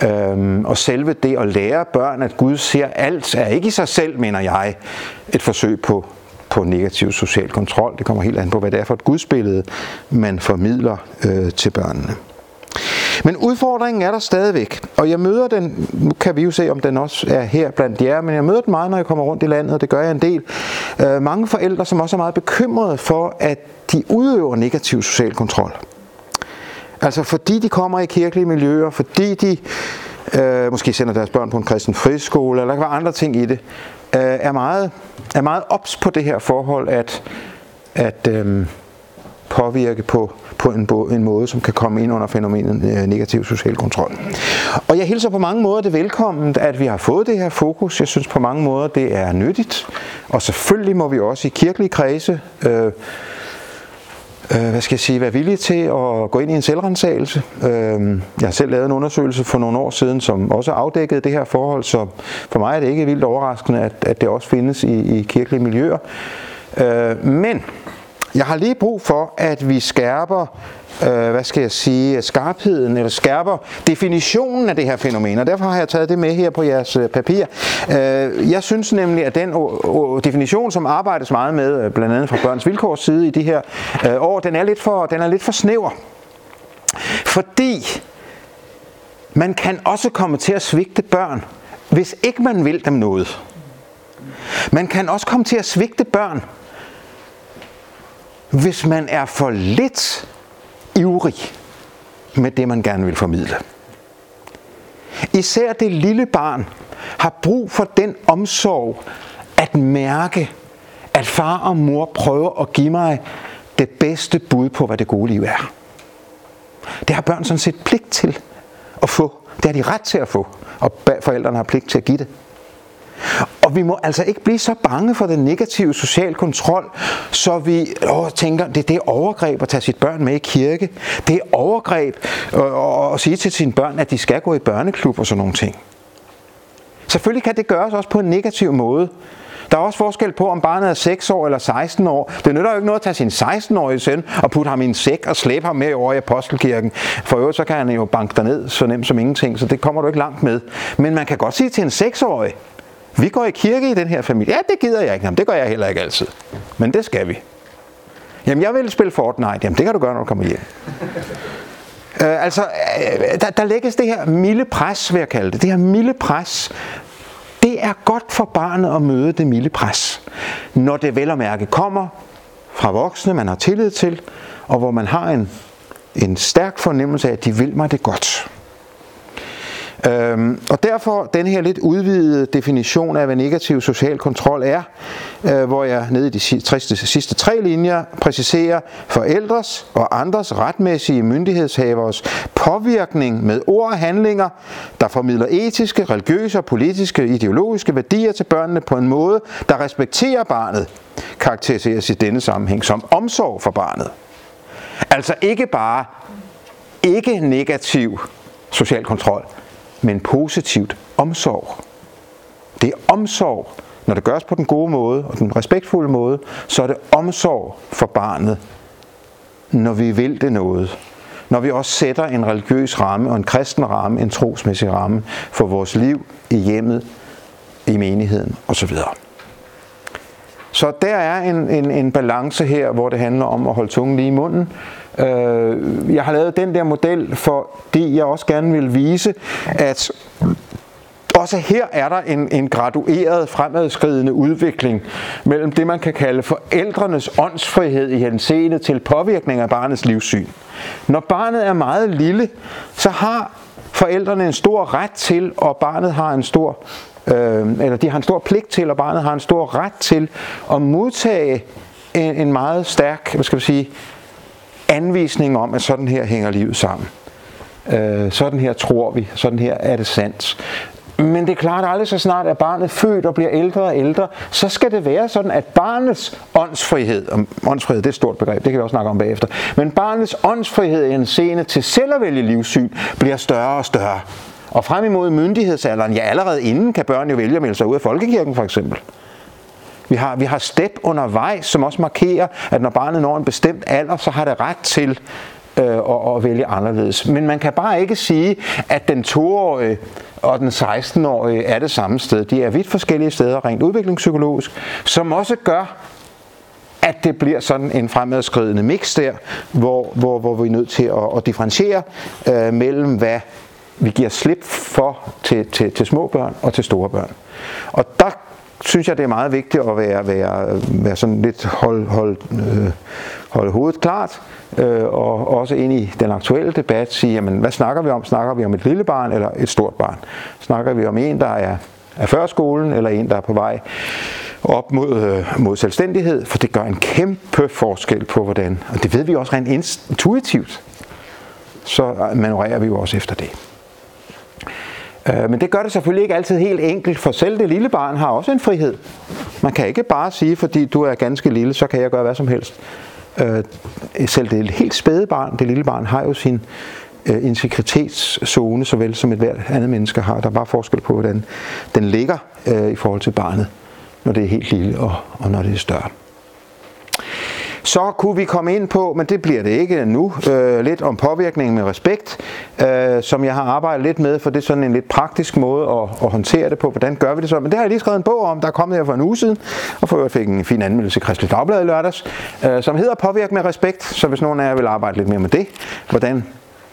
Øhm, og selve det at lære børn, at Gud ser alt, er ikke i sig selv, mener jeg, et forsøg på på negativ social kontrol. Det kommer helt an på, hvad det er for et gudsbillede, man formidler øh, til børnene. Men udfordringen er der stadigvæk, og jeg møder den, nu kan vi jo se, om den også er her blandt jer, men jeg møder den meget, når jeg kommer rundt i landet, og det gør jeg en del. Øh, mange forældre, som også er meget bekymrede for, at de udøver negativ social kontrol. Altså fordi de kommer i kirkelige miljøer, fordi de øh, måske sender deres børn på en kristen friskole, eller der kan være andre ting i det, øh, er meget, er meget ops på det her forhold, at, at øh, påvirke på, på en, en måde, som kan komme ind under fænomenet øh, negativ social kontrol. Og jeg hilser på mange måder det velkommen, at vi har fået det her fokus. Jeg synes på mange måder, det er nyttigt. Og selvfølgelig må vi også i kirkelige kredse øh, øh, hvad skal jeg sige, være villige til at gå ind i en selvrensagelse. Øh, jeg har selv lavet en undersøgelse for nogle år siden, som også afdækkede det her forhold, så for mig er det ikke vildt overraskende, at, at det også findes i, i kirkelige miljøer. Øh, men jeg har lige brug for, at vi skærper øh, hvad skal jeg sige, skarpheden, eller skærper definitionen af det her fænomen, og derfor har jeg taget det med her på jeres øh, papir. Øh, jeg synes nemlig, at den definition, som arbejdes meget med, øh, blandt andet fra Børns Vilkårs side i de her øh, år, den er, lidt for, den er lidt for snæver. Fordi man kan også komme til at svigte børn, hvis ikke man vil dem noget. Man kan også komme til at svigte børn, hvis man er for lidt ivrig med det, man gerne vil formidle. Især det lille barn har brug for den omsorg at mærke, at far og mor prøver at give mig det bedste bud på, hvad det gode liv er. Det har børn sådan set pligt til at få. Det har de ret til at få, og forældrene har pligt til at give det. Og vi må altså ikke blive så bange for den negative social kontrol, så vi åh, tænker, det er det overgreb at tage sit børn med i kirke. Det er overgreb at, at, at sige til sine børn, at de skal gå i børneklub og sådan nogle ting. Selvfølgelig kan det gøres også på en negativ måde. Der er også forskel på, om barnet er 6 år eller 16 år. Det nytter jo ikke noget at tage sin 16-årige søn og putte ham i en sæk og slæbe ham med over i apostelkirken. For øvrigt så kan han jo banke derned så nemt som ingenting, så det kommer du ikke langt med. Men man kan godt sige til en 6-årig, vi går i kirke i den her familie. Ja, det gider jeg ikke. Jamen, det gør jeg heller ikke altid. Men det skal vi. Jamen, jeg vil spille Fortnite. Jamen, det kan du gøre, når du kommer hjem. øh, altså, øh, der, der lægges det her milde pres, vil jeg kalde det. Det her milde pres. Det er godt for barnet at møde det milde pres. Når det vel og mærke kommer fra voksne, man har tillid til, og hvor man har en, en stærk fornemmelse af, at de vil mig det godt. Øhm, og derfor den her lidt udvidede definition af, hvad negativ social kontrol er, øh, hvor jeg nede i de sidste, sidste tre linjer præciserer forældres og andres retmæssige myndighedshavers påvirkning med ord og handlinger, der formidler etiske, religiøse og politiske, ideologiske værdier til børnene på en måde, der respekterer barnet, karakteriseres i denne sammenhæng som omsorg for barnet. Altså ikke bare ikke negativ social kontrol, men positivt omsorg. Det er omsorg. Når det gøres på den gode måde og den respektfulde måde, så er det omsorg for barnet, når vi vil det noget. Når vi også sætter en religiøs ramme og en kristen ramme, en trosmæssig ramme for vores liv i hjemmet, i menigheden osv. Så der er en, en, en balance her, hvor det handler om at holde tungen lige i munden. Øh, jeg har lavet den der model, fordi jeg også gerne vil vise, at også her er der en, en gradueret fremadskridende udvikling mellem det, man kan kalde forældrenes åndsfrihed i henseende til påvirkning af barnets livssyn. Når barnet er meget lille, så har forældrene en stor ret til, og barnet har en stor øh, eller de har en stor pligt til, og barnet har en stor ret til at modtage en, en meget stærk, hvad skal vi sige, anvisning om, at sådan her hænger livet sammen. Øh, sådan her tror vi, sådan her er det sandt. Men det er klart, at aldrig så snart er barnet født og bliver ældre og ældre, så skal det være sådan, at barnets åndsfrihed, og åndsfrihed det er et stort begreb, det kan vi også snakke om bagefter, men barnets åndsfrihed i en scene til selv at vælge livssyn bliver større og større. Og frem imod myndighedsalderen, ja allerede inden kan børn jo vælge at melde sig ud af folkekirken for eksempel. Vi har, vi har step undervejs, som også markerer, at når barnet når en bestemt alder, så har det ret til øh, at, at vælge anderledes. Men man kan bare ikke sige, at den 2-årige og den 16-årige er det samme sted. De er vidt forskellige steder rent udviklingspsykologisk, som også gør, at det bliver sådan en fremadskridende mix der, hvor, hvor, hvor vi er nødt til at, at differentiere øh, mellem, hvad vi giver slip for til, til, til små børn og til store børn. Og der synes jeg, det er meget vigtigt at være, være, være sådan lidt hold, hold, øh, holde hovedet klart, øh, og også ind i den aktuelle debat sige, jamen, hvad snakker vi om? Snakker vi om et lille barn eller et stort barn? Snakker vi om en, der er, er før skolen, eller en, der er på vej op mod, øh, mod selvstændighed? For det gør en kæmpe forskel på, hvordan, og det ved vi også rent intuitivt, så manøvrerer vi jo også efter det. Øh, men det gør det selvfølgelig ikke altid helt enkelt, for selv det lille barn har også en frihed. Man kan ikke bare sige, fordi du er ganske lille, så kan jeg gøre hvad som helst. Øh, selv det helt spæde barn, det lille barn, har jo sin øh, integritetszone, såvel som et hvert andet menneske har. Der er bare forskel på, hvordan den ligger øh, i forhold til barnet, når det er helt lille og, og når det er større. Så kunne vi komme ind på, men det bliver det ikke nu, øh, lidt om påvirkning med respekt, øh, som jeg har arbejdet lidt med, for det er sådan en lidt praktisk måde at, at håndtere det på. Hvordan gør vi det så? Men det har jeg lige skrevet en bog om, der er kommet her for en uge siden, og for øvrigt fik en fin anmeldelse i Kristelig Dagblad i lørdags, øh, som hedder Påvirk med respekt. Så hvis nogen af jer vil arbejde lidt mere med det, hvordan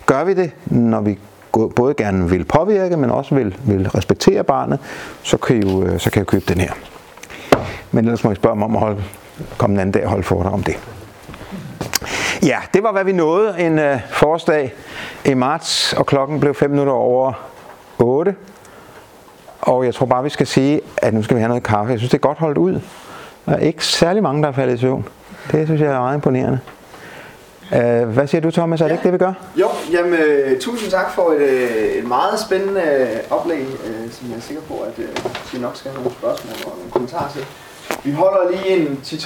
gør vi det, når vi både gerne vil påvirke, men også vil, vil respektere barnet, så kan, I jo, øh, så kan I købe den her. Men ellers må I spørge mig om at holde, komme en anden dag og holde foredrag om det. Ja, det var hvad vi nåede en øh, forårsdag i marts, og klokken blev 5 minutter over 8. Og jeg tror bare, vi skal sige, at nu skal vi have noget kaffe. Jeg synes, det er godt holdt ud. Der er ikke særlig mange, der er faldet i søvn. Det synes jeg er meget imponerende. Uh, hvad siger du, Thomas? Er det ja. ikke det, vi gør? Jo, jamen, uh, tusind tak for et, uh, et meget spændende uh, oplæg, uh, som jeg er sikker på, at uh, vi nok skal have nogle spørgsmål og nogle kommentarer til. Vi holder lige en 10